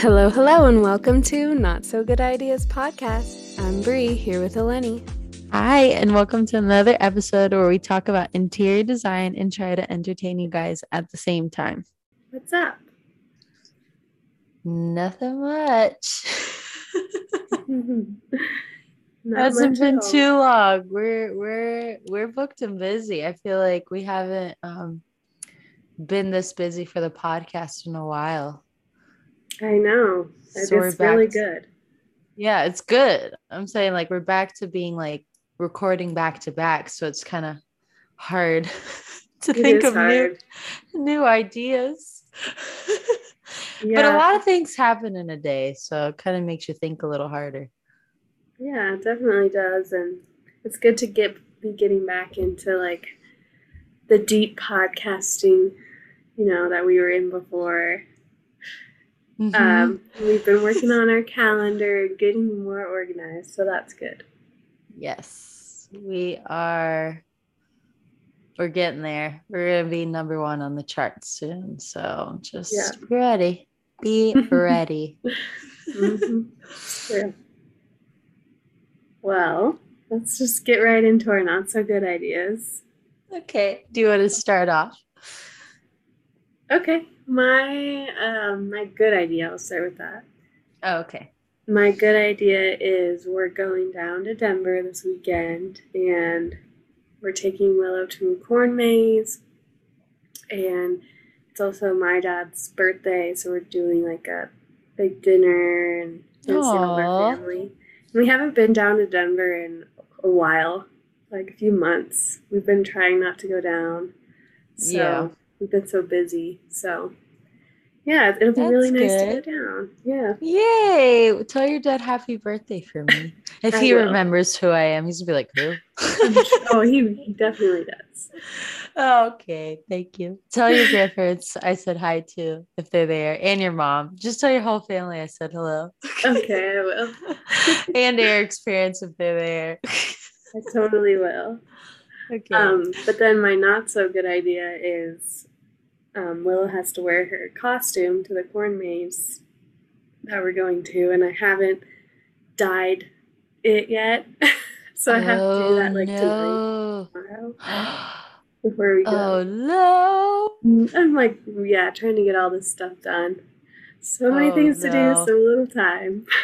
Hello, hello, and welcome to Not So Good Ideas podcast. I'm Bri here with Eleni. Hi, and welcome to another episode where we talk about interior design and try to entertain you guys at the same time. What's up? Nothing much. Not Hasn't much been too long. We're we're we're booked and busy. I feel like we haven't um been this busy for the podcast in a while. I know. It's So we're really back- good. Yeah, it's good. I'm saying like we're back to being like recording back to back, so it's kind of hard to It think of new hard. new ideas. But a lot of things happen in a day, so it kind of makes you think a little harder. yeah, it definitely does, and it's good to get be getting back into like the deep podcasting, you know, that we were in before. Mhm. Um, we've been working on our calendar, getting more organized, so that's good. yes, we are. We're getting there. We're gonna be number one on the charts soon, so just Yeah. be ready. Be ready. Mhm. True. Well, let's just get right into our not so good ideas. okay. Do you want to start off? Okay, my um, my good idea. I'll start with that. Oh, okay. My good idea is we're going down to Denver this weekend, and we're taking Willow to a corn maze, and it's also my dad's birthday, so we're doing like a big dinner and all our family. We haven't been down to Denver in a while, like a few months. We've been trying not to go down, so Yeah. We've been so busy. So yeah, it'll be really nice good. to go down. Yeah. Yay! Tell your dad happy birthday for me. If he will. remembers who I am, he's gonna be like, "Who?" oh, he, definitely does. okay, thank you. Tell your grandparents I said hi to if they're there, and your mom. Just tell your whole family I said hello. Okay, I will. and Eric's parents if they're there. I totally will. okay. Um, but then my not so good idea is um, Willow has to wear her costume to the corn maze that we're going to, and I haven't dyed it yet, so I have to do that like no. tomorrow, before we go. oh no. I'm like, yeah, trying to get all this stuff done. So many Oh, things to do, no. so little time.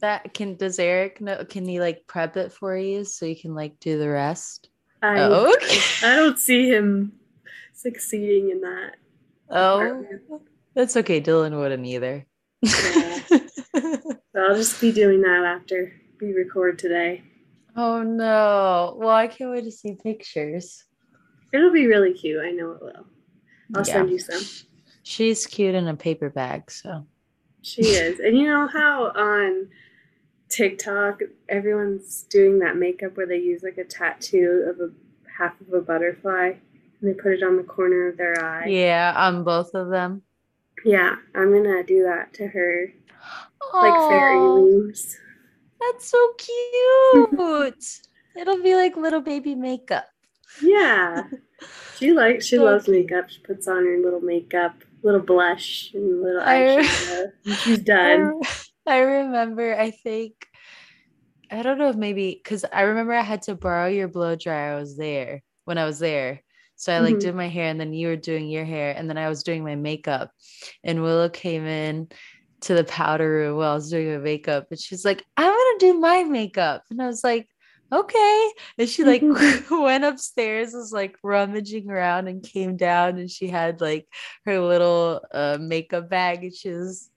That can does Eric know can he like prep it for you so you can like do the rest? I, Oh, okay. I don't see him succeeding in that. Oh, that's okay. Dylan wouldn't either. Yeah. So I'll just be doing that after we record today. oh no. Well, I can't wait to see pictures. It'll be really cute. I know it will. I'll Yeah. send you some. She's cute in a paper bag, so She is. And you know how on TikTok everyone's doing that makeup where they use like a tattoo of a half of a butterfly and they put it on the corner of their eye? yeah, on both of them. Yeah, I'm gonna do that to her. Like fairy wings. That's so cute. It'll be like little baby makeup. Yeah. She likes she So loves cute. makeup. She puts on her little makeup, little blush and little eyeshadow. she's I, done. I remember, I think, I don't know if maybe, because I remember I had to borrow your blow dryer. I was there when I was there. So I like Mhm. did my hair and then you were doing your hair and then I was doing my makeup. And Willow came in to the powder room while I was doing my makeup and she's like, I'm gonna do my makeup. And I was like, okay. And she like went upstairs, was like rummaging around and came down and she had like her little uh, makeup bag and she was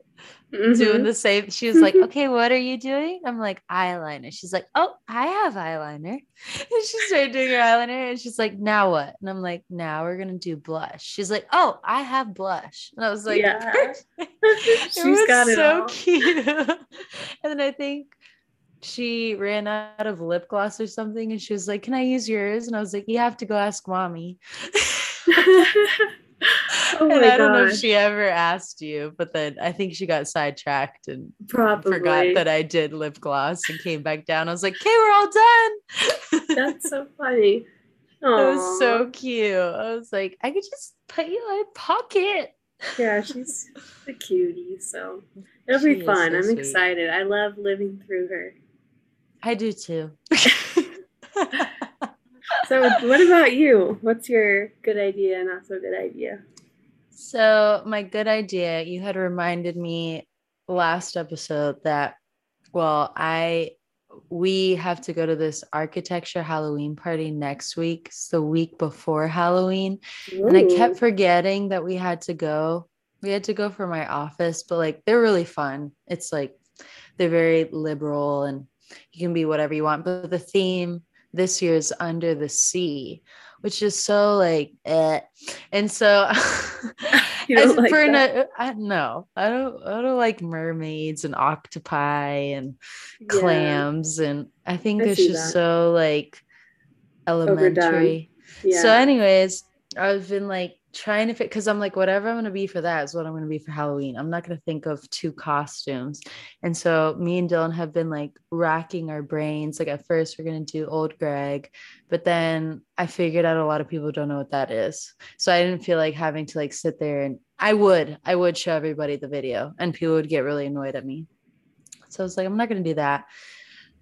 doing Mhm. the same. She was like, okay, what are you doing? I'm like, eyeliner. She's like, oh, I have eyeliner. And she started doing her eyeliner and she's like, now what? And I'm like, now we're going to do blush. She's like, oh, I have blush. And I was like, Yeah. "Perfect." She's it was got it so all. cute. and then I think she ran out of lip gloss or something and she was like, can I use yours? And I was like, you have to go ask mommy. Oh and I don't know if she ever asked you, but then I think she got sidetracked and Probably. forgot that I did lip gloss and came back down. I was like, okay, we're all done. That's so funny. It was so cute. I was like, I could just put you in my pocket. Yeah, she's a cutie, so it'll She be fun. so I'm sweet. excited. I love living through her. I do too. So, what about you? What's your good idea, not so good idea? So, my good idea, you had reminded me last episode that, well, I, we have to go to this architecture Halloween party next week. It's the week before Halloween. And I kept forgetting that we had to go. We had to go for my office, but like they're really fun. It's like they're very liberal and you can be whatever you want. But the theme this year is under the sea, which is so like eh. And so You don't as like for that? an- I no, I don't I don't like mermaids and octopi and Yeah. clams and I think I it's just that. so like elementary. Yeah. So, anyways, I've been like trying to fit because I'm like, whatever I'm gonna be for that is what I'm gonna be for Halloween. I'm not gonna think of two costumes. And so me and Dylan have been like racking our brains. Like at first we're gonna do old Greg, but then I figured out a lot of people don't know what that is. So I didn't feel like having to like sit there and I would, I would show everybody the video and people would get really annoyed at me. So I was like, I'm not gonna do that.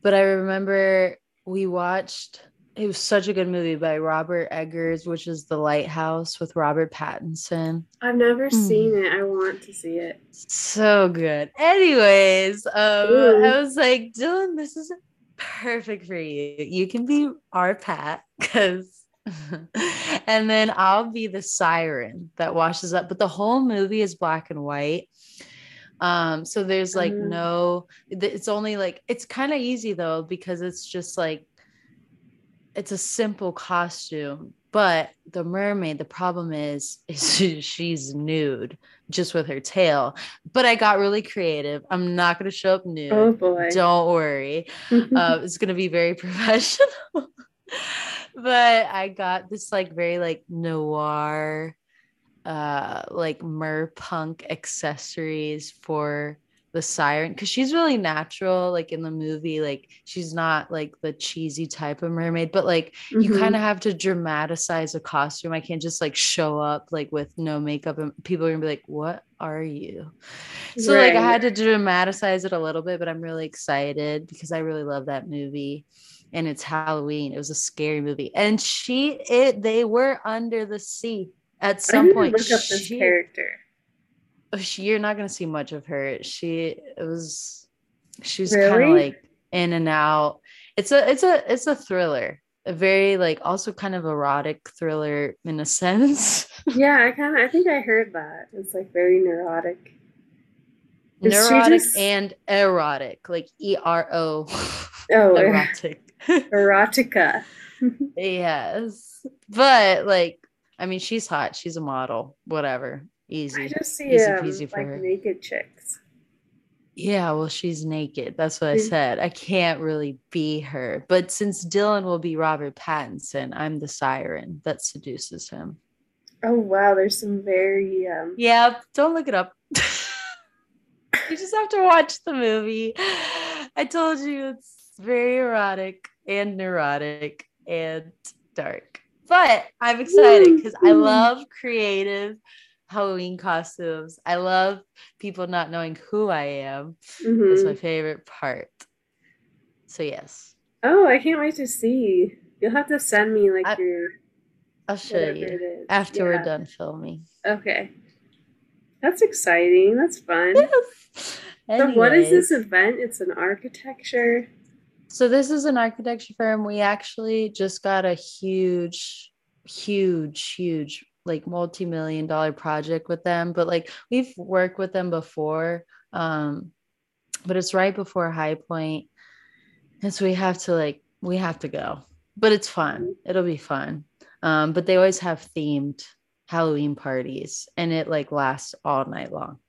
But I remember we watched it was such a good movie by Robert Eggers, which is The Lighthouse with Robert Pattinson. I've never Mm. seen it. I want to see it. So good. Anyways, um, I was like, Dylan, this is perfect for you. You can be our Pat because and then I'll be the siren that washes up. But the whole movie is black and white. Um, so there's like Mm. no, it's only like it's kind of easy though, because it's just like it's a simple costume. But the mermaid, the problem is, is she's nude just with her tail. But I got really creative. I'm not gonna show up nude. Oh boy. Don't worry uh, it's gonna be very professional. but I got this like very like noir, uh, like mer punk accessories for the siren because she's really natural, like in the movie. Like she's not like the cheesy type of mermaid, but like you Mhm. kind of have to dramatize a costume. I can't just like show up like with no makeup and people are gonna be like, "What are you?" So like I had to dramatize it a little bit, but I'm really excited because I really love that movie. And it's Halloween. It was a scary movie. And she it they were under the sea at some point. look up this she- character. She- you're not gonna see much of her. She it was she's kind of like in and out. It's a it's a it's a thriller. A very like also kind of erotic thriller in a sense. Yeah, I kind of. I think I heard that. It's like very neurotic. Is Neurotic just- and erotic, like E R O Oh, erotic. erotica. yes. But like, I mean, she's hot. She's a model. Whatever. I just see Easy um, peasy for like her. naked chicks. Yeah, well, she's naked. That's what I said. I can't really be her. But since Dylan will be Robert Pattinson, I'm the siren that seduces him. Oh wow, there's some very um. Yeah, don't look it up. you just have to watch the movie. I told you it's very erotic and neurotic and dark. But I'm excited because I love creative Halloween costumes. I love people not knowing who I am. mhm. That's my favorite part. So yes, Oh, I can't wait to see. You'll have to send me like I- your I'll show you after Yeah. we're done filming. Okay. That's exciting. That's fun. Yes. So what is this event? It's an architecture. So this is an architecture firm. We actually just got a huge, huge, huge, like multi-million dollar project with them. But like we've worked with them before. Um, but it's right before High Point, and so we have to like we have to go. But it's fun. It'll be fun. Um, but they always have themed Halloween parties, and it like lasts all night long.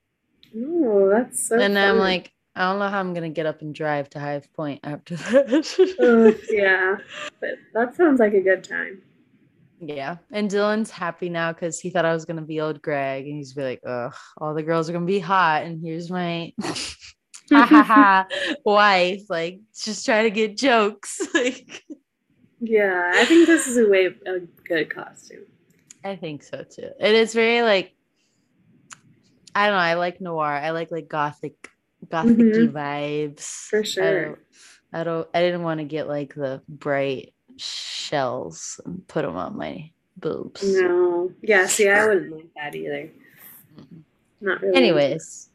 Oh, that's so. and fun. I'm like, I don't know how I'm gonna get up and drive to High Point after that. Ugh, yeah, but that sounds like a good time. Yeah. And Dylan's happy now because he thought I was gonna be old Greg, and he's be like, ugh, all the girls are gonna be hot, and here's my ha ha ha wife, like just trying to get jokes. like Yeah, I think this is a way a good costume. I think so too. And it's very like I don't know, I like noir. I like like gothic gothic Mhm. vibes. For I sure. don't, I don't I didn't want to get like the bright shells and put them on my boobs. No, yeah. See, I wouldn't like that either. Not really. Anyways.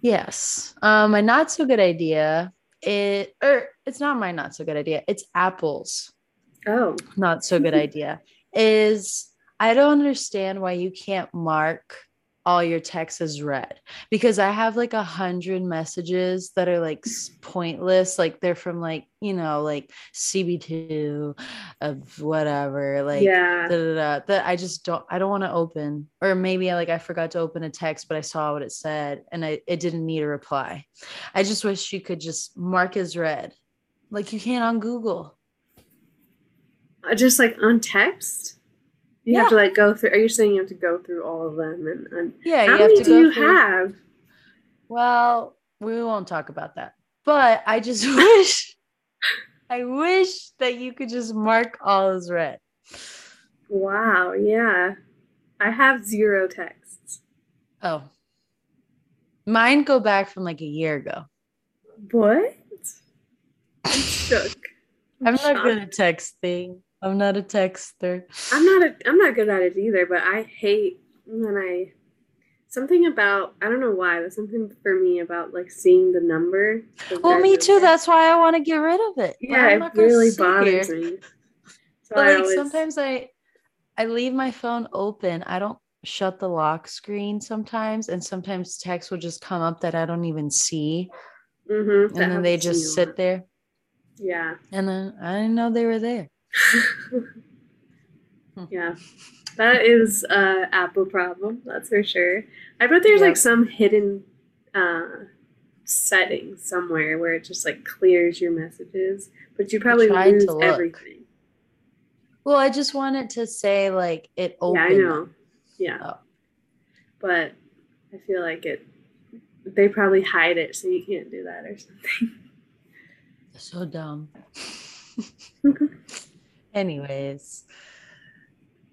Yes. Um my not so good idea it or it's not my not so good idea. It's Apple's Oh, not so good idea is I don't understand why you can't mark all your texts as read because I have like a hundred messages that are like pointless, like they're from like you know like CB2 of whatever, like yeah. da, da, da, that I just don't I don't want to open or maybe I like I forgot to open a text but I saw what it said and I it didn't need a reply. I just wish you could just mark as read like you can on Google. Uh, Just like on text. You have to like go through. Are you saying you have to go through all of them? And, and Yeah, how you have many to do go you through- have? Well, we won't talk about that. But I just wish I wish that you could just mark all as read. Wow. Yeah, I have zero texts. Oh. Mine go back from like a year ago. What? I'm shook. I'm not shocked. good at texting. I'm not a texter. I'm not a, I'm not good at it either, but I hate when I something about I don't know why, but something for me about like seeing the number. Well, me too. number. That's why I want to get rid of it. Yeah, it really bothers here. me. So But I like always, sometimes I I leave my phone open. I don't shut the lock screen sometimes, and sometimes text will just come up that I don't even see, Mhm, and then they happens to me just sit there, Yeah. and then I didn't know they were there. yeah. That is a Apple problem, that's for sure. I bet there's Yep. like some hidden uh setting somewhere where it just like clears your messages, but you probably lose everything. Well, I just wanted to say like it opened. Yeah. I know. Yeah. Oh. But I feel like it they probably hide it so you can't do that or something. So dumb. Anyways.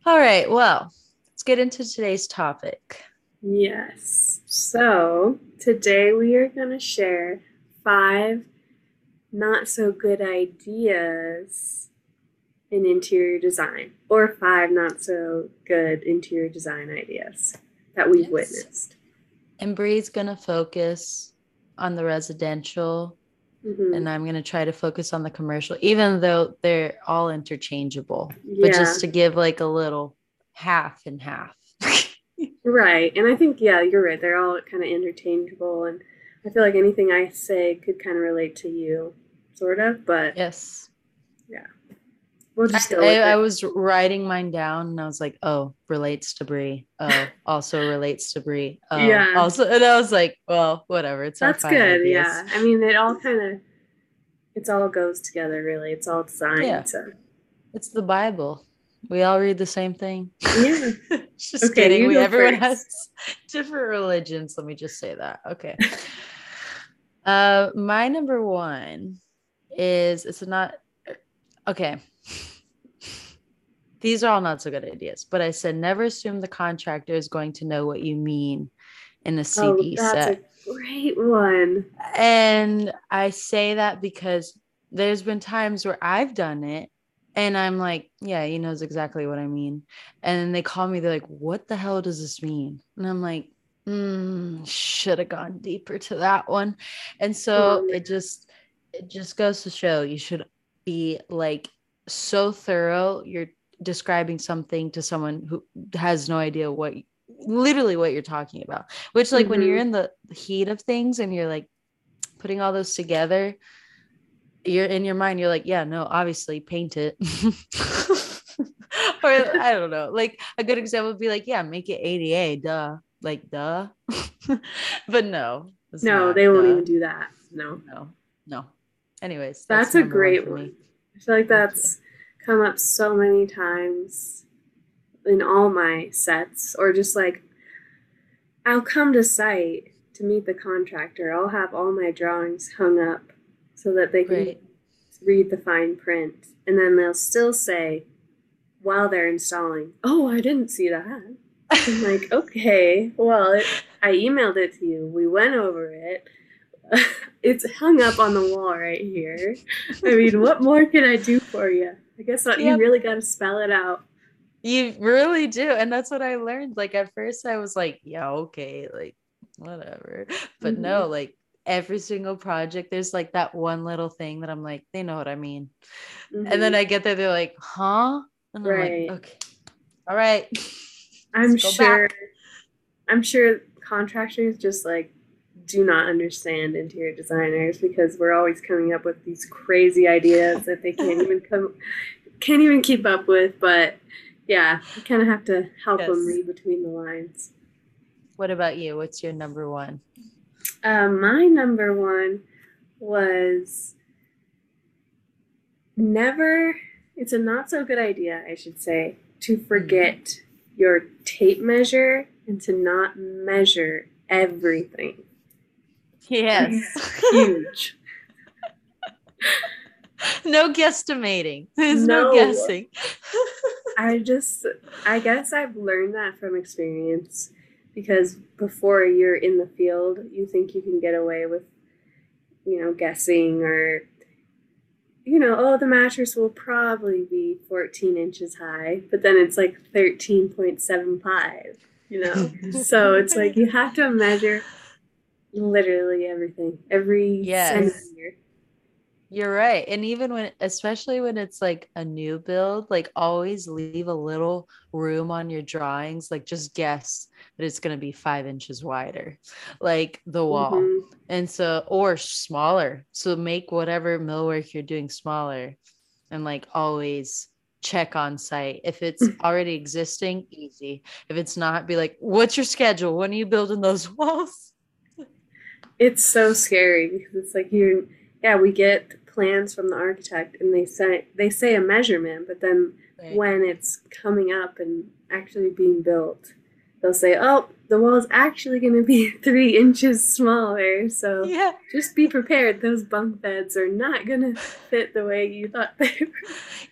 All right. Well, let's get into today's topic. Yes. So today we are going to share five not so good ideas in interior design, or five not so good interior design ideas that we've Yes. witnessed. And Bri's gonna focus on the residential, Mhm. and I'm gonna try to focus on the commercial, even though they're all interchangeable. Yeah, But just to give like a little half and half. right. And I think, yeah, you're right. They're all kind of interchangeable. And I feel like anything I say could kind of relate to you, sort of, but yes. We'll just I, go I, I was writing mine down and I was like, oh, relates to Bri. Oh, also relates to Bri. Oh, Yeah. Also, and I was like, well, whatever. It's That's good. ideas. Yeah. I mean, it all kind of, it's all goes together, really. It's all designed. Yeah. So, It's the Bible. We all read the same thing. yeah. just Okay, kidding. We, everyone first. has different religions. Let me just say that. Okay. uh, my number one is it's not okay. These are all not so good ideas, but I said never assume the contractor is going to know what you mean in a Oh, CD that's set. a great one. And I say that because there's been times where I've done it and I'm like, yeah, he knows exactly what I mean. And then they call me, they're like, what the hell does this mean? And I'm like, mm, should have gone deeper to that one. And so Oh, it just it just goes to show you should be like so thorough. You're describing something to someone who has no idea what literally what you're talking about. Which, like, mm-hmm. when you're mm-hmm. in the heat of things and you're like putting all those together, you're in your mind, you're like, yeah, no, obviously paint it. or I don't know. Like a good example would be like, yeah, make it ADA, duh. Like duh. but no. No, they won't even do that. No. No. No. Anyways, that's, that's a great one. I feel like that's come up so many times in all my sets, or just like I'll come to site to meet the contractor. I'll have all my drawings hung up so that they can right. read the fine print. And then they'll still say, while they're installing, Oh, I didn't see that. I'm like, Okay, well, it, I emailed it to you. We went over it. it's hung up on the wall right here. I mean, what more can I do for you? I guess not, yep. you really got to spell it out. You really do. And that's what I learned. Like, at first, I was like, Yeah, okay, like, whatever. But mm-hmm. no, like, every single project there's like that one little thing that i'm like they know what i mean mm-hmm. and then mm-hmm. i get there they're like huh and right. Like, okay all right i'm sure back. i'm sure contractors just like do not understand interior designers because we're always coming up with these crazy ideas that they can't even come can't even keep up with but yeah you kind of have to help yes. them read between the lines what about you what's your number one um, my number one was never, it's a not so good idea, I should say, to forget mm-hmm. your tape measure and to not measure everything. Yes. Huge. no guesstimating. There's no, no guessing. I just, I guess I've learned that from experience because before you're in the field, you think you can get away with, you know, guessing or, you know, oh, the mattress will probably be 14 inches high, but then it's like 13.75, you know? so it's like you have to measure literally everything, every yes. centimeter. You're right. And even when, especially when it's like a new build, like always leave a little room on your drawings. Like just guess that it's going to be five inches wider, like the wall. Mm-hmm. And so, or smaller. So make whatever millwork you're doing smaller and like always check on site. If it's already existing, easy. If it's not, be like, what's your schedule? When are you building those walls? It's so scary because it's like you, yeah, we get plans from the architect and they say they say a measurement, but then right. when it's coming up and actually being built, they'll say, "Oh, the wall is actually going to be three inches smaller." So yeah. just be prepared; those bunk beds are not going to fit the way you thought they were.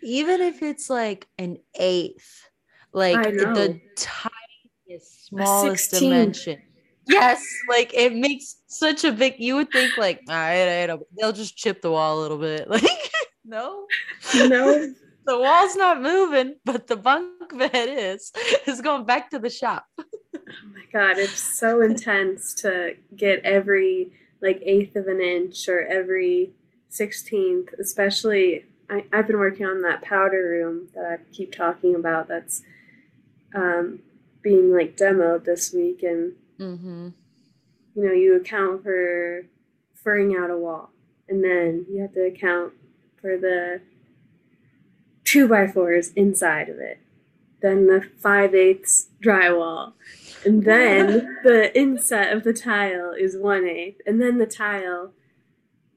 Even if it's like an eighth, like the tiniest, smallest dimension yes like it makes such a big you would think like all right, all right they'll just chip the wall a little bit. Like no. No. The wall's not moving but the bunk bed is is going back to the shop. Oh my god it's so intense to get every like eighth of an inch or every 16th especially I, i've been working on that powder room that i keep talking about that's um, being like demoed this week and Mm-hmm. You know, you account for furring out a wall, and then you have to account for the two by fours inside of it, then the five eighths drywall, and then the inset of the tile is one eighth, and then the tile.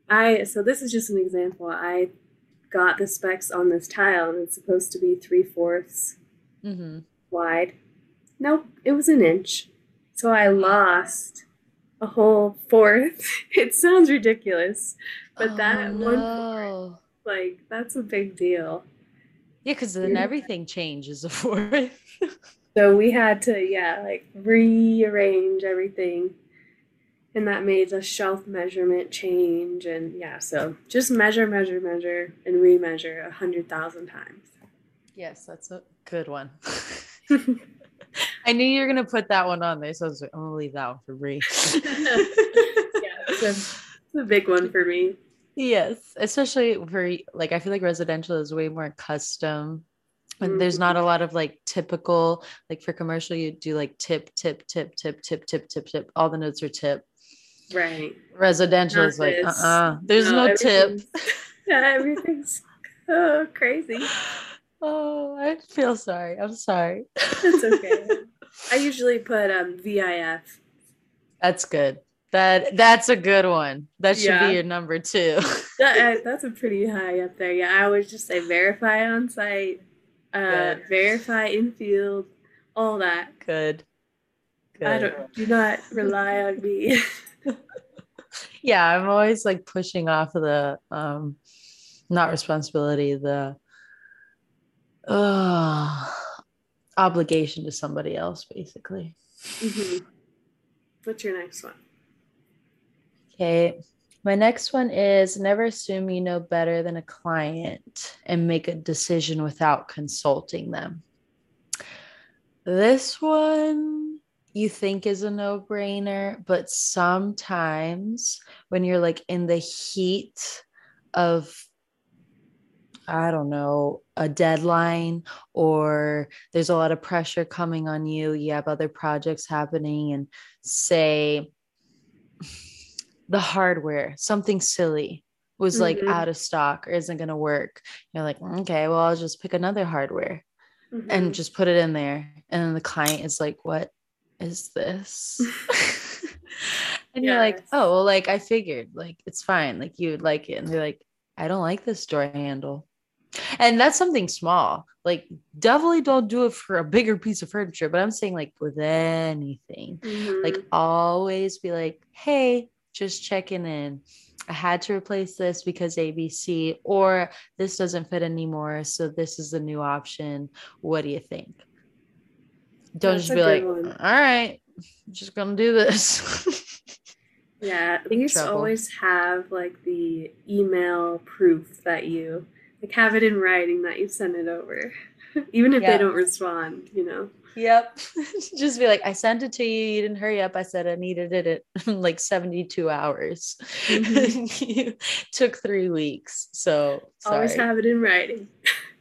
I so this is just an example. I got the specs on this tile, and it's supposed to be three fourths mm-hmm. wide. Nope, it was an inch. So I lost a whole fourth. It sounds ridiculous, but oh, that no. one, like, that's a big deal. Yeah, because then everything changes a fourth. so we had to, yeah, like rearrange everything. And that made the shelf measurement change. And yeah, so just measure, measure, measure, and remeasure a hundred thousand times. Yes, that's a good one. I knew you were gonna put that one on there, so I was like, I'm gonna leave that one for Bri. yeah, it's a, it's a big one for me. Yes, especially for like I feel like residential is way more custom And there's not a lot of like typical, like for commercial, you do like tip, tip, tip, tip, tip, tip, tip, tip. All the notes are tip. Right. Residential Not is like, uh this. uh There's no, tip. everything's- Yeah, everything's oh, crazy. Oh, I feel sorry. I'm sorry. It's okay. I usually put um VIF. That's good. That that's a good one. That should Yeah. be your number two. That, uh, that's a pretty high up there. Yeah, I always just say verify on site, uh, Good. verify in field, all that. good. Good. I don't do not rely on me. yeah, I'm always like pushing off of the um not responsibility, the uh obligation to somebody else, basically. Mhm. What's your next one? Okay. My next one is never assume you know better than a client and make a decision without consulting them. This one you think is a no brainer, but sometimes when you're like in the heat of, I don't know, a deadline or there's a lot of pressure coming on you, you have other projects happening, and say, the hardware, something silly was like Mhm. out of stock or isn't going to work. You're like, okay, well, I'll just pick another hardware Mhm. and just put it in there. And then the client is like, what is this? and you're like, oh, well, like I figured, like it's fine. Like you would like it. And they're like, I don't like this door handle. And that's something small. Like, definitely don't do it for a bigger piece of furniture. But I'm saying, like, with anything, Mhm. like always be like hey just checking in i had to replace this because abc or this doesn't fit anymore so this is the new option what do you think don't That's just be like one. all right i'm just gonna do this Yeah, at least trouble. always have like the email proof that you like have it in writing that you sent it over, even if Yeah. they don't respond. You know. yep just be like i sent it to you you didn't hurry up i said i needed it in like 72 hours Mhm. you took three weeks so Always have it in writing.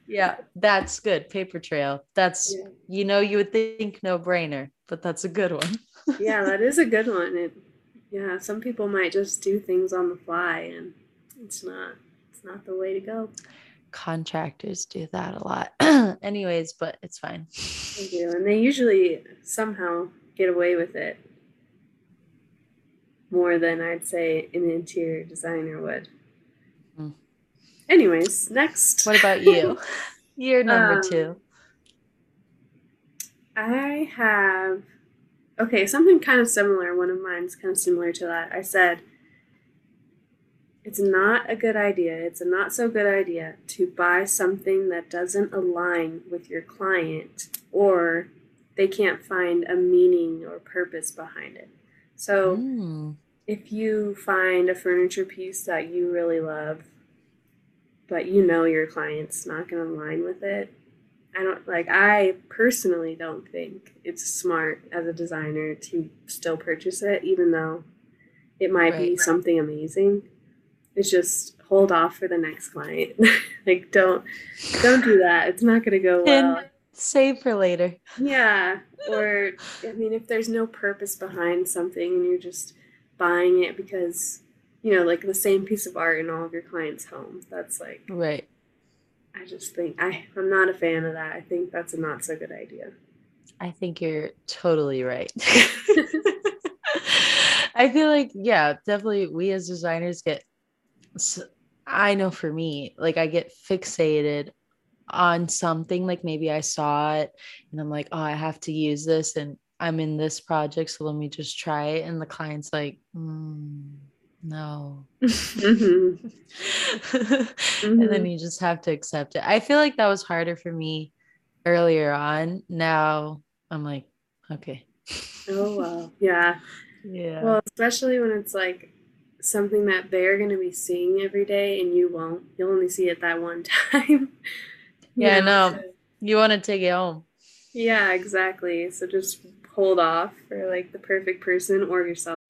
Yeah, that's good. Paper trail. That's Yeah. you know you would think no brainer, but that's a good one. yeah, that is a good one. It, yeah, some people might just do things on the fly, and it's not. It's not the way to go. Contractors do that a lot. Anyways, but it's fine. They do, and they usually somehow get away with it more than I'd say an interior designer would. Mm. Anyways, next. What about you? You're number Um, two. I have okay, something kind of similar. One of mine's kind of similar to that. I said it's not a good idea. It's a not so good idea to buy something that doesn't align with your client or they can't find a meaning or purpose behind it. So, Mm, if you find a furniture piece that you really love, but you know your client's not going to align with it, I don't like, I personally don't think it's smart as a designer to still purchase it, even though it might be something amazing. It's just hold off for the next client. like, don't, don't do that. It's not going to go well. And save for later. Yeah. Or, I mean, if there's no purpose behind something and you're just buying it because, you know, like the same piece of art in all of your clients' homes, that's like, Right. I just think, I, I'm not a fan of that. I think that's a not so good idea. I think you're totally right. I feel like, yeah, definitely we as designers get, s- I know for me, like I get fixated on something, like maybe I saw it and I'm like, oh, I have to use this and I'm in this project, so let me just try it. And the client's like, mm, no. Mhm. and then Mhm. you just have to accept it. I feel like that was harder for me earlier on. Now I'm like, okay. Oh, wow. Yeah. Yeah. Well, especially when it's like something that they're going to be seeing every day and you won't. You'll only see it that one time. Yeah, I know. so- you want to take it home. Yeah, exactly. So just hold off for like the perfect person or yourself.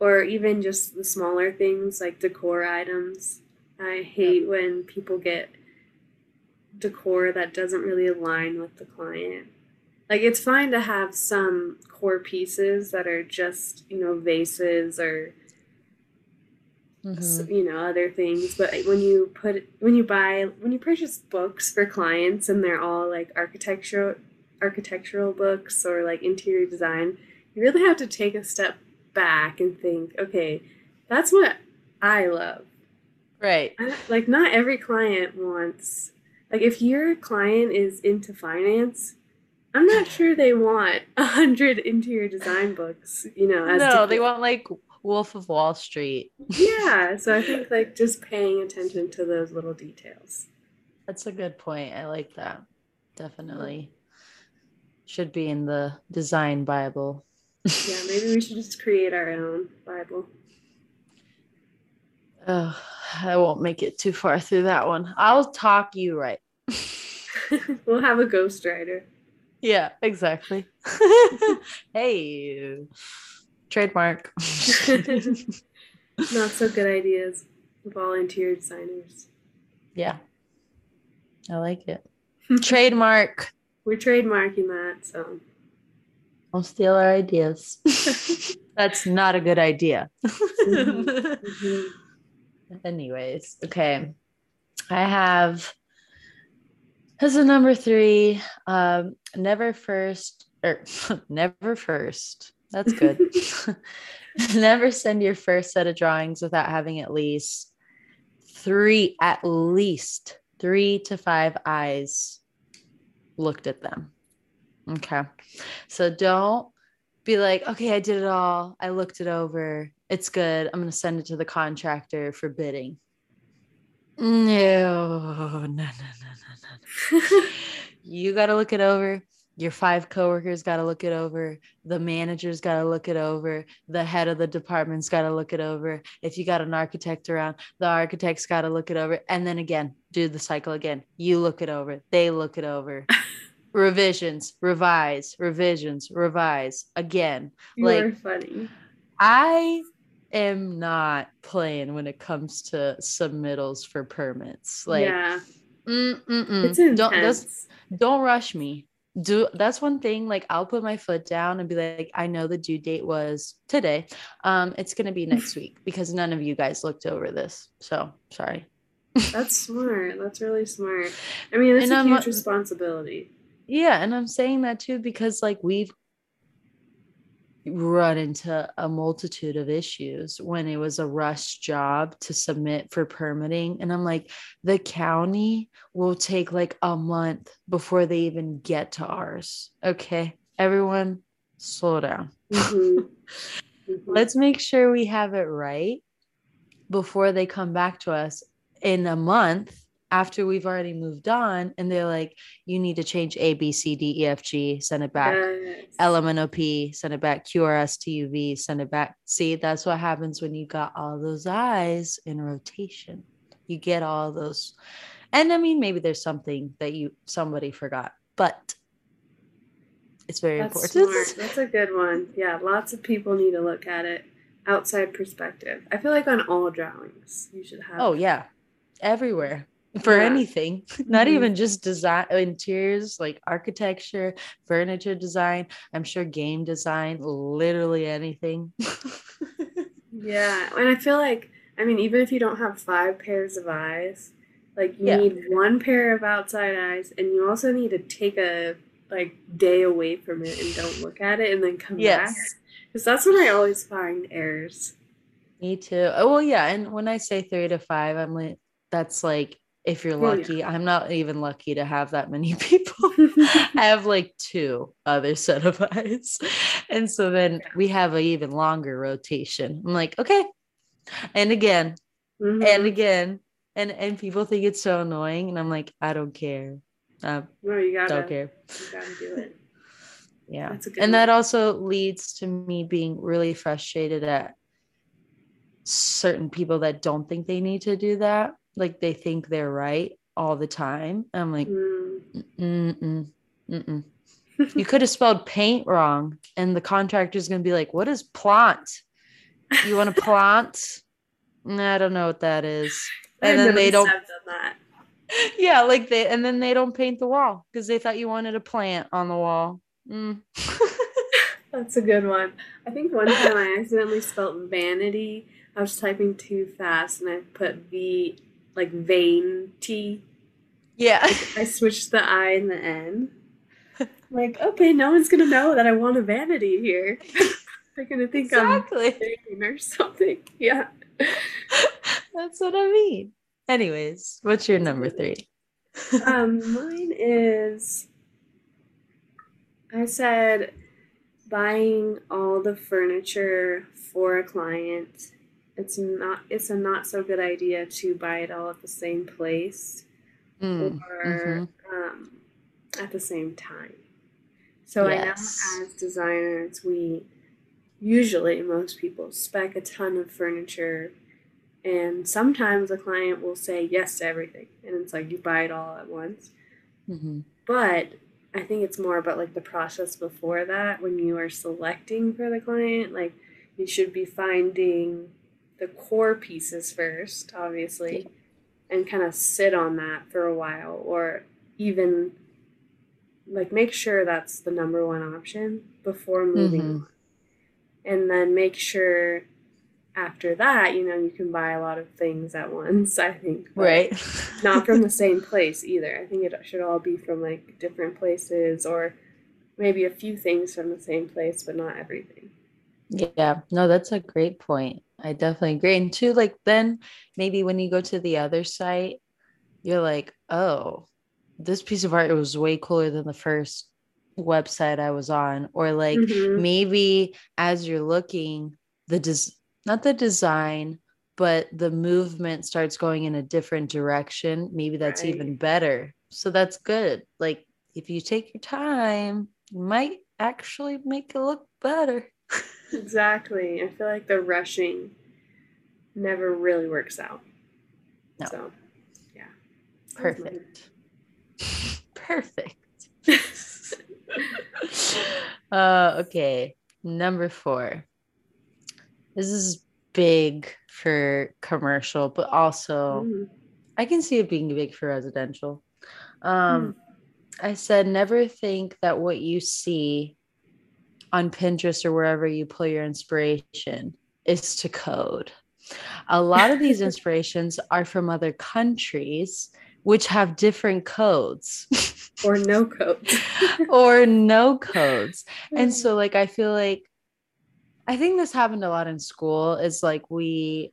or even just the smaller things like decor items. I hate when people get decor that doesn't really align with the client. Like it's fine to have some core pieces that are just, you know, vases or s- mm-hmm. you know, other things, but when you put when you buy when you purchase books for clients and they're all like architectural architectural books or like interior design, you really have to take a step back and think, okay, that's what I love. Right. I, like not every client wants like if your client is into finance, I'm not sure they want a hundred interior design books, you know, as No, they want like Wolf of Wall Street. Yeah, so I think like just paying attention to those little details. That's a good point. I like that. Definitely. Should be in the design Bible. Yeah, maybe we should just create our own Bible. Ugh, I won't make it too far through that one. I'll talk you right. we'll have a ghostwriter. Yeah, exactly. hey, trademark. Not so good ideas interior designers. yeah, I like it. Trademark. We're trademarking that, so Don't steal our ideas. That's not a good idea. Mhm. Anyways, okay. I have as a number three, um, never first or never first. That's good. never send your first set of drawings without having at least three, at least three to five eyes looked at them. Okay. So don't be like, okay, I did it all. I looked it over. It's good. I'm going to send it to the contractor for bidding. No, no, no, no, no, no. You got to look it over. Your five coworkers got to look it over. The manager's got to look it over. The head of the department's got to look it over. If you got an architect around, the architect's got to look it over. And then again, do the cycle again. You look it over. They look it over. Revisions, revise, revisions, revise again. you Like- funny. I am not playing when it comes to submittals for permits. Like, yeah, don't don't rush me. Do that's one thing. Like, I'll put my foot down and be like, I know the due date was today. Um, it's gonna be next week because none of you guys looked over this. So sorry. That's smart. That's really smart. I mean, it's And a I'm huge responsibility. Yeah, and I'm saying that too because like we've run into a multitude of issues when it was a rush job to submit for permitting and I'm like the county will take like a month before they even get to ours. Okay, everyone slow down. Mhm. Mhm. Let's make sure we have it right before they come back to us in a month after we've already moved on and they're like you need to change a b c d e f g send it back Yes. lmnop send it back q r s t u v send it back see that's what happens when you got all those eyes in rotation you get all those and i mean maybe there's something that you somebody forgot but it's very That's important smart. That's a good one. Yeah, lots of people need to look at it outside perspective. I feel like on all drawings, you should have. Oh yeah, everywhere for Yeah. anything, not Mhm. even just design interiors like architecture, furniture design. I'm sure game design, literally anything. Yeah, and I feel like I mean, even if you don't have five pairs of eyes, like you Yeah. need one pair of outside eyes, and you also need to take a like day away from it and don't look at it, and then come back. Because that's when I always find errors. me too. Oh well, yeah. And when I say three to five, I'm like, that's like if you're Oh, yeah. lucky. I'm not even lucky to have that many people. I have like two other set of eyes. And so then we have an even longer rotation. I'm like, okay. And again, Mhm. and again. And and people think it's so annoying. And I'm like, I don't care. I no, you gotta, don't care. you gotta do it. Yeah. That's a good And one. that also leads to me being really frustrated at certain people that don't think they need to do that. Like they think they're right all the time. I'm like, Mm, mm-mm, mm-mm. you could have spelled paint wrong, and the contractor's gonna be like, "What is plant? You want to plant? Nah, I don't know what that is." I And then they don't, that. yeah, like they, and then they don't paint the wall because they thought you wanted a plant on the wall. Mm. That's a good one. I think one time I accidentally spelled vanity. I was typing too fast and I put V like vein T. yeah, I switched the I and the N. Like, okay, no one's gonna know that I want a vanity here. They're gonna think exactly. I'm or something. Yeah. That's what I mean. Anyways, what's your number three? Um, mine is I said buying all the furniture for a client. It's not it's a not so good idea to buy it all at the same place Mm, or um, at the same time. So Yes. I know as designers we usually most people spec a ton of furniture and sometimes a client will say yes to everything and it's like you buy it all at once mhm. but i think it's more about like the process before that when you are selecting for the client like you should be finding the core pieces first obviously and kind of sit on that for a while or even like make sure that's the number one option before moving Mhm. and then make sure after that you know you can buy a lot of things at once i think Right. not from the same place either i think it should all be from like different places or maybe a few things from the same place but not everything Yeah, no, that's a great point. I definitely agree. And two, like then maybe when you go to the other site, you're like, oh, this piece of art was way cooler than the first website I was on. Or like Mhm. maybe as you're looking, the des- not the design, but the movement starts going in a different direction. Maybe that's Right. even better. So that's good. Like if you take your time, you might actually make it look better. Exactly i feel like the rushing never really works out No. so yeah That was mine. Perfect. Perfect. uh, okay. Number four. This is big for commercial, but also Mhm. I can see it being big for residential. Um, I said, never think that what you see on Pinterest or wherever you pull your inspiration is to code. A lot of these inspirations are from other countries, which have different codes or no codes or no codes. And so, like, I feel like I think this happened a lot in school. Is like we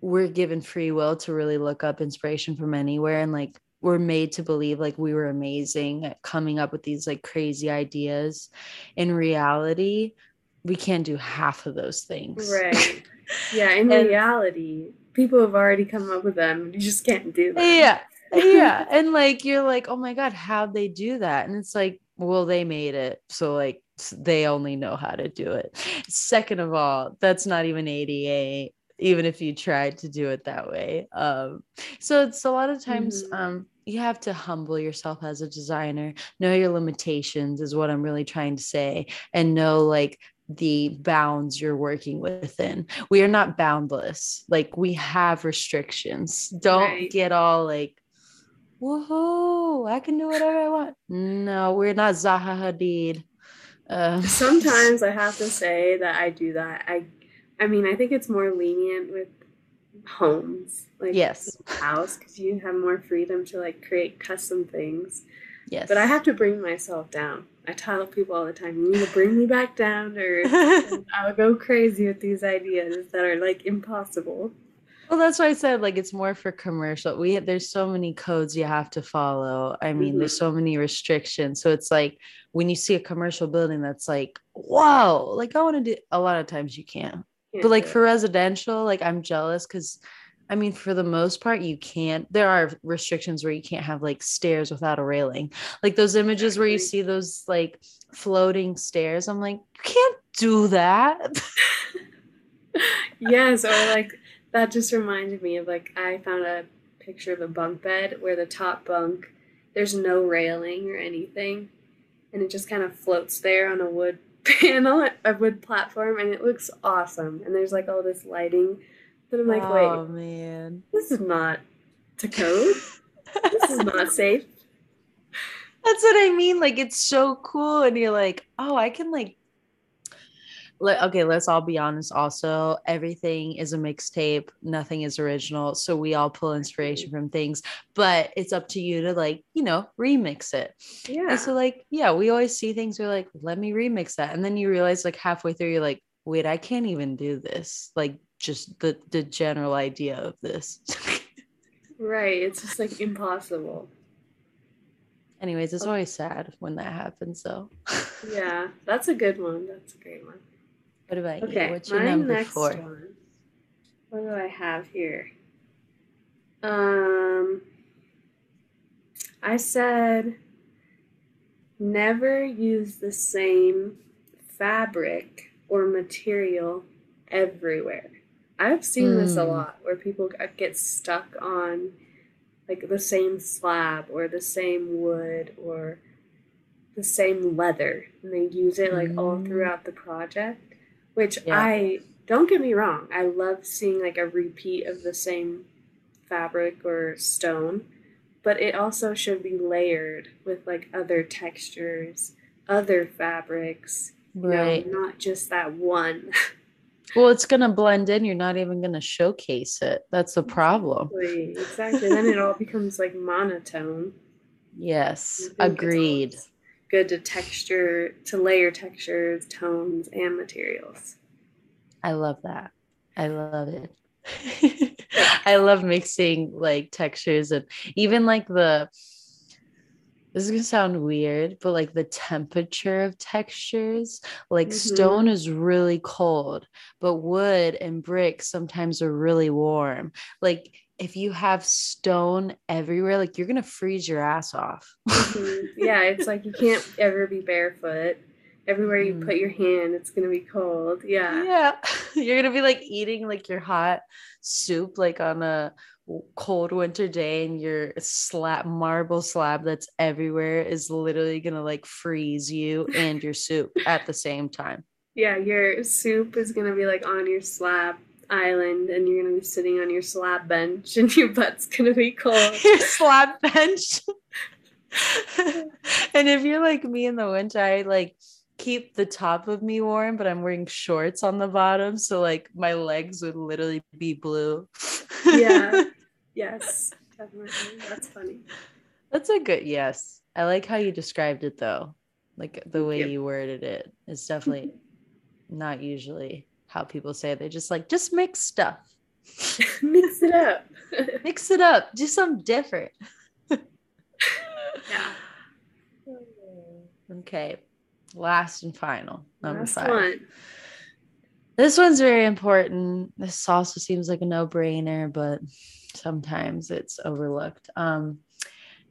we're given free will to really look up inspiration from anywhere, and like we're made to believe like we were amazing at coming up with these like crazy ideas. In reality, we can't do half of those things. right. Yeah in And- reality people have already come up with them you just can't do that yeah yeah. And like you're like oh my god how'd they do that? And it's like well they made it so like they only know how to do it. Second of all that's not even ada even if you tried to do it that way um so it's a lot of times Mhm. um you have to humble yourself as a designer know your limitations is what i'm really trying to say and know like the bounds you're working within. We are not boundless. Like we have restrictions. Don't Right. get all like, whoa, I can do whatever I want. No, we're not Zaha Hadid. Uh, sometimes i have to say that i do that i i mean i think it's more lenient with homes like Yes. house because you have more freedom to like create custom things yes. but i have to bring myself down i tell people all the time you need to bring me back down or i'll go crazy with these ideas that are like impossible Well, that's why I said like it's more for commercial. We there's so many codes you have to follow. I mean, there's mm-hmm. so many restrictions. So it's like when you see a commercial building that's like, wow, like I want to do a lot of times you can't. But like for residential, like I'm jealous because I mean, for the most part, you can't. There are restrictions where you can't have like stairs without a railing. Like those images where you see those like floating stairs. I'm like, you can't do that. yes, or like that just reminded me of like I found a picture of a bunk bed where the top bunk there's no railing or anything, and it just kind of floats there on a wood panel, a wood platform, and it looks awesome. And there's like all this lighting, but I'm like, oh wait, man. this is not to code. this is not safe. That's what I mean. Like it's so cool, and you're like, oh, I can like. Let, okay, let's all be honest. Also, everything is a mixtape. Nothing is original. So we all pull inspiration from things, but it's up to you to like, you know, remix it. Yeah. And so, like, yeah, we always see things. We're like, let me remix that, and then you realize, like, halfway through, you're like, wait, I can't even do this. Like, just the the general idea of this. right. It's just like impossible. Anyways, it's always sad when that happens. So, Yeah, that's a good one. That's a great one. What about Okay, you? What's your number four? one. What do I have here? Um, I said never use the same fabric or material everywhere. I've seen this a Mm. lot where people get stuck on like the same slab or the same wood or the same leather and they use it like all Mm. throughout the project which Yeah. i don't get me wrong i love seeing like a repeat of the same fabric or stone but it also should be layered with like other textures other fabrics you know, Right. not just that one Well, it's gonna blend in. You're not even gonna showcase it. That's the problem. exactly, exactly. then it all becomes like monotone Yes, agreed. Always good to texture to layer textures tones and materials I love that. I love it. I love mixing like textures and even like the this is gonna sound weird, but like the temperature of textures, like Mhm. stone is really cold, but wood and brick sometimes are really warm. Like if you have stone everywhere, like you're gonna freeze your ass off. Mhm. yeah it's like you can't ever be barefoot everywhere you Mm. put your hand it's gonna be cold yeah yeah you're gonna be like eating like your hot soup like on a cold winter day and your slab marble slab that's everywhere is literally gonna like freeze you and your soup at the same time yeah your soup is gonna be like on your slab island and you're gonna be sitting on your slab bench and your butt's gonna be cold your slab bench and if you're like me in the winter i like keep the top of me warm but i'm wearing shorts on the bottom so like my legs would literally be blue yeah yes definitely that's funny That's a good yes. I like how you described it though. Like the way Yep. you worded it. It's definitely not usually how people say it. They're just like, just mix stuff. mix it up Mix it up. Do something different. yeah Okay. Last and final. Number Last five. one. This one's very important. This also seems like a no-brainer, but sometimes it's overlooked. Um,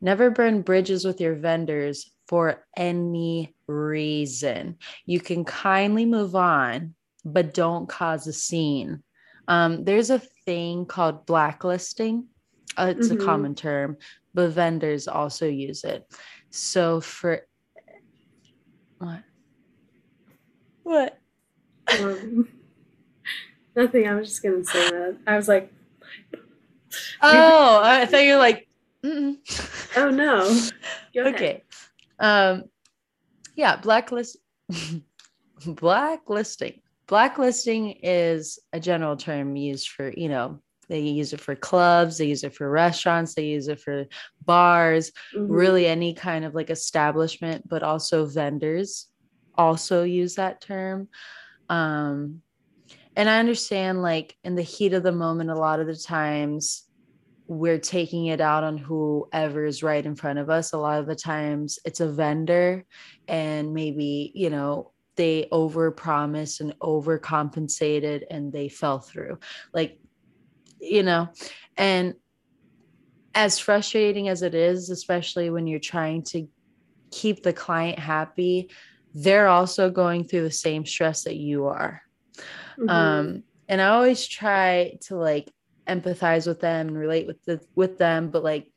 never burn bridges with your vendors for any reason. You can kindly move on, but don't cause a scene. Um, there's a thing called blacklisting. Uh, it's Mhm. a common term, but vendors also use it. So for what? What? Um, nothing. I was just gonna say that. I was like, Oh, I thought you were like, Mm-mm. oh no. Go ahead. okay. Um, yeah, blacklist, blacklisting. Blacklisting is a general term used for, you know, they use it for clubs, they use it for restaurants, they use it for bars, Mhm. really any kind of like establishment, but also vendors also use that term. Um, and I understand like in the heat of the moment, a lot of the times we're taking it out on whoever is right in front of us. A lot of the times it's a vendor and maybe, you know, they over promised and overcompensated and they fell through. Like, you know, and as frustrating as it is, especially when you're trying to keep the client happy, they're also going through the same stress that you are. Mhm. Um, and I always try to like empathize with them and relate with the with them, but like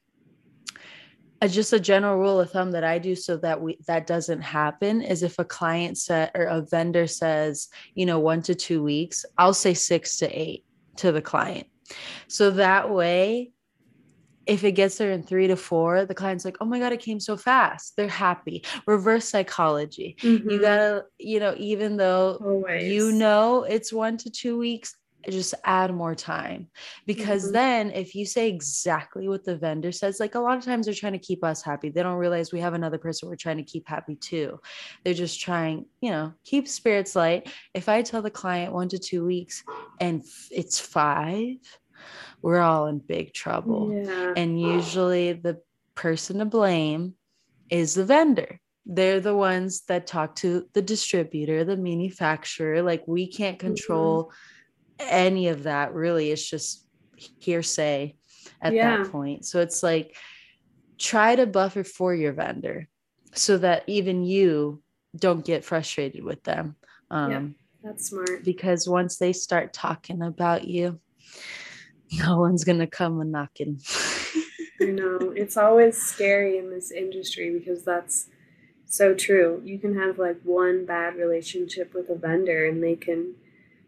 just a general rule of thumb that I do so that we that doesn't happen is if a client set or a vendor says, you know, one to two weeks, I'll say six to eight to the client. So that way, if it gets there in three to four, the client's like, oh my God, it came so fast. They're happy. Reverse psychology. You Mhm. gotta, you know, even though always you know it's one to two weeks just add more time. Because Mhm. then if you say exactly what the vendor says like a lot of times they're trying to keep us happy. They don't realize we have another person we're trying to keep happy too. They're just trying you know keep spirits light. If i tell the client one to two weeks and it's five we're all in big trouble. Yeah. and usually the person to blame is the vendor. They're the ones that talk to the distributor the manufacturer. Like we can't Mm-hmm. Any of that really it's just hearsay at Yeah. that point so it's like try to buffer for your vendor so that even you don't get frustrated with them um Yeah. That's smart. because once they start talking about you no one's gonna come a knocking You know, it's always scary in this industry because that's so true. You can have like one bad relationship with a vendor and they can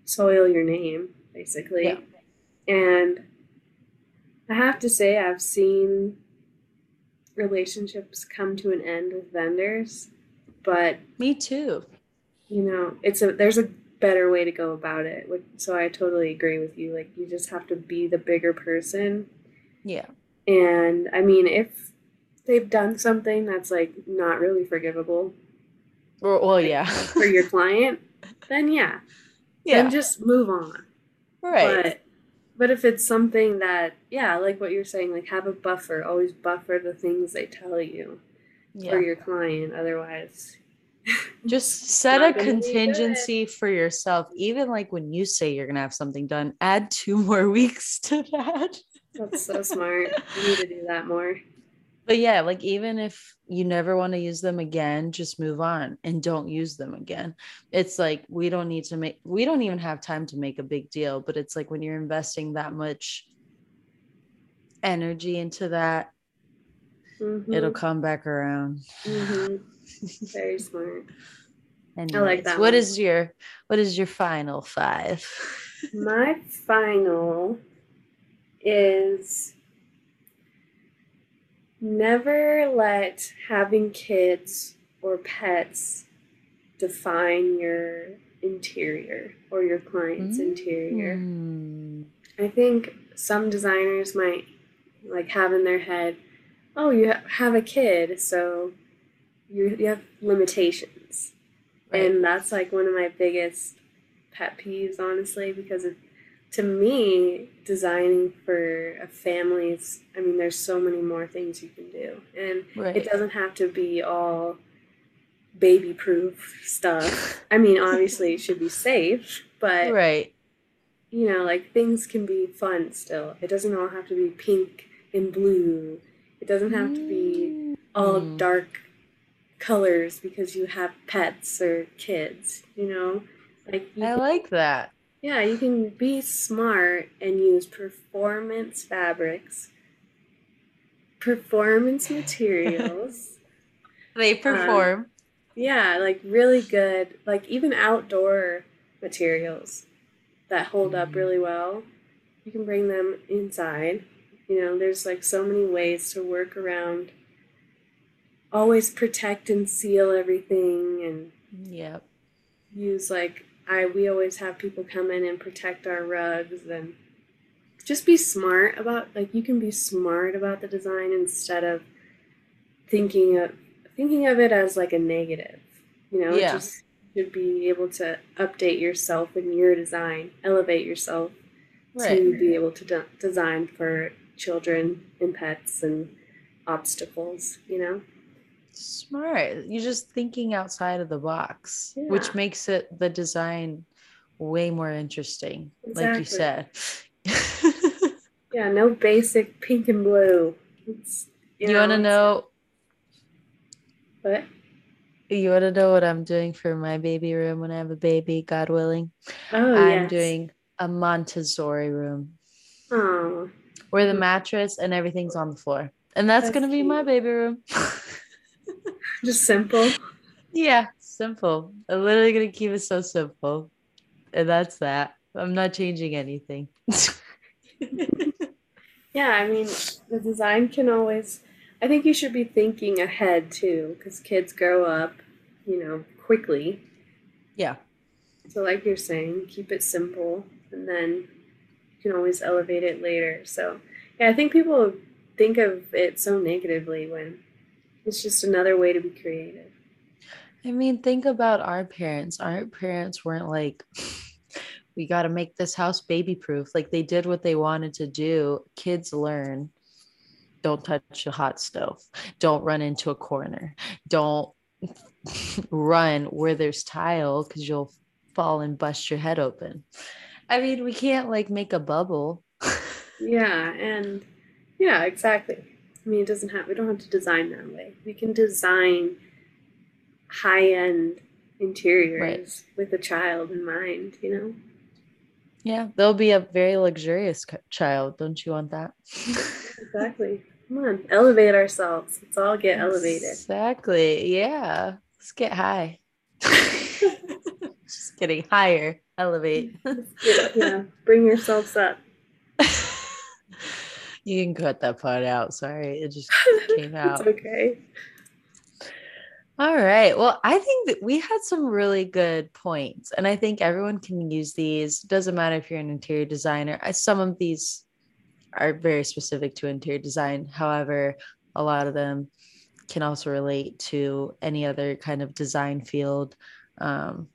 soil your name, basically. Yeah. And I have to say, I've seen relationships come to an end with vendors, but me too you know, it's a there's a better way to go about it. So I totally agree with you. Like you just have to be the bigger person yeah and I mean, if they've done something that's like not really forgivable Or- well yeah for your client, then yeah, yeah then just move on. right But but if it's something that yeah, like what you're saying, like have a buffer, always buffer the things they tell you yeah for your client. Otherwise, just set a gonna be good. contingency for yourself even like when you say you're gonna have something done add two more weeks to that that's so smart. You need to do that more. But yeah like even if you never want to use them again just move on and don't use them again. It's like we don't need to make we don't even have time to make a big deal but it's like when you're investing that much energy into that Mhm, it'll come back around. Mhm. Very smart. Anyways, that what is your what is your final five? My final is never let having kids or pets define your interior or your client's interior. Hmm. I think some designers might like have in their head, oh, you have a kid, so you, you have limitations. Right. And that's like one of my biggest pet peeves, honestly, because it, to me, designing for a family's, I mean, there's so many more things you can do. And right it doesn't have to be all baby proof stuff. I mean, obviously, it should be safe, but right you know, like things can be fun still. It doesn't all have to be pink and blue. It doesn't have to be all Mm. dark colors because you have pets or kids, you know? Like you I like that. Yeah, you can be smart and use performance fabrics, performance materials. They perform. Yeah, like really good, like even outdoor materials that hold up Mhm. really well. You can bring them inside. You know, there's like so many ways to work around. Always protect and seal everything and yep. use like I we always have people come in and protect our rugs and just be smart about like you can be smart about the design instead of thinking of thinking of it as like a negative. You know, Yeah. just should be able to update yourself in your design, elevate yourself to be able to de- design for children and pets and obstacles, you know? Smart. You're just thinking outside of the box, Yeah. which makes it the design way more interesting, like you said. Yeah, no basic pink and blue. It's, you want to know? What? You want to know what I'm doing for my baby room when I have a baby, God willing? Oh, I'm yes. doing a Montessori room Oh, where the mm. mattress and everything's on the floor. And that's, That's going to be my baby room. just simple. yeah, simple. I'm literally going to keep it so simple. And that's that. I'm not changing anything. Yeah, I mean, the design can always. I think you should be thinking ahead too, because kids grow up, you know, quickly. yeah. So, like you're saying, keep it simple, and then you can always elevate it later. So, yeah, I think people think of it so negatively when it's just another way to be creative. I mean, think about our parents. Our parents weren't like, we got to make this house baby proof. Like they did what they wanted to do. Kids learn. Don't touch a hot stove. Don't run into a corner. Don't run where there's tile because you'll fall and bust your head open. I mean, we can't like make a bubble. Yeah, and yeah, exactly. I mean, it doesn't have. We don't have to design that way. We can design high-end interiors with a child in mind. You know. yeah, they'll be a very luxurious child. Don't you want that? Exactly. Come on, elevate ourselves. Let's all get elevated. Exactly. Yeah. Let's get high. Just getting higher. Elevate. Yeah, bring yourselves up. You can cut that part out. Sorry. It just came out. It's okay. All right. Well, I think that we had some really good points, and I think everyone can use these. Doesn't matter if you're an interior designer. Some of these are very specific to interior design. However, a lot of them can also relate to any other kind of design field. Um,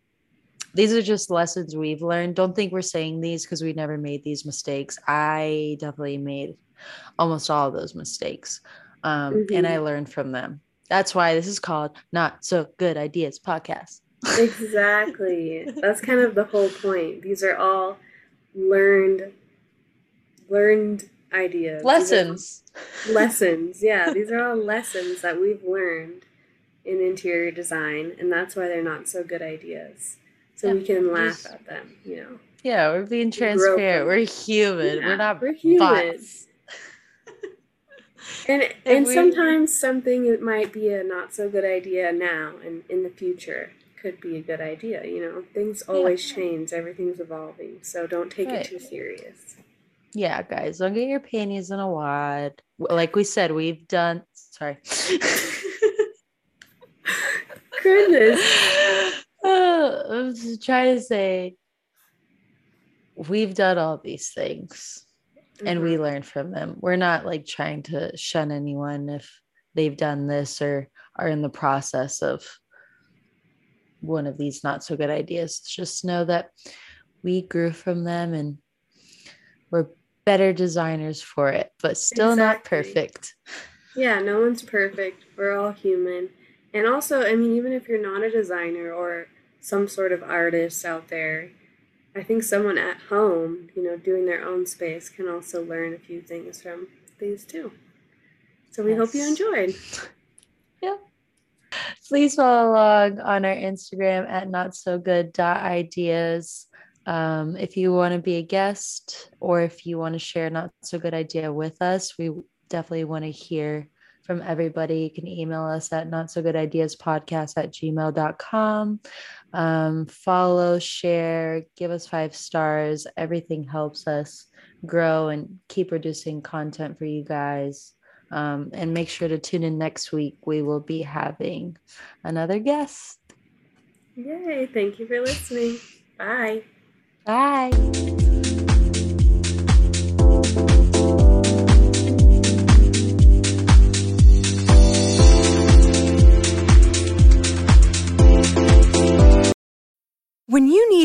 these are just lessons we've learned. Don't think we're saying these because we never made these mistakes. I definitely made almost all of those mistakes, um, and I learned from them. That's why this is called Not So Good Ideas Podcast. Exactly. That's kind of the whole point. These are all learned learned ideas. Lessons. lessons. Yeah, these are all lessons that we've learned in interior design, and that's why they're not so good ideas. So Yeah, we can laugh just- at them, you know. Yeah, we're being transparent. We're human. Yeah, we're not we're human. bots. And and we- sometimes something it might be a not so good idea now, and in the future could be a good idea. You know, things always change. Everything's evolving, so don't take Right. it too serious. Yeah, guys, don't get your panties in a wad. Like we said, we've done. Sorry. Goodness. Uh, I'm just trying to say we've done all these things and we mm-hmm. learn from them. We're not like trying to shun anyone if they've done this or are in the process of one of these not so good ideas. Just know that we grew from them and we're better designers for it, but still not perfect. Yeah, no one's perfect. We're all human. And also, I mean, even if you're not a designer or some sort of artist out there, I think someone at home, you know, doing their own space can also learn a few things from these too. So we hope you enjoyed. Yeah. Please follow along on our Instagram at not so good ideas. Um, if you want to be a guest or if you want to share a not so good idea with us, we definitely want to hear from everybody. You can email us at not so good ideas podcast at gmail.com. Um, follow, share, give us five stars. Everything helps us grow and keep producing content for you guys. Um, and make sure to tune in next week. We will be having another guest. Yay, thank you for listening. Bye. Bye.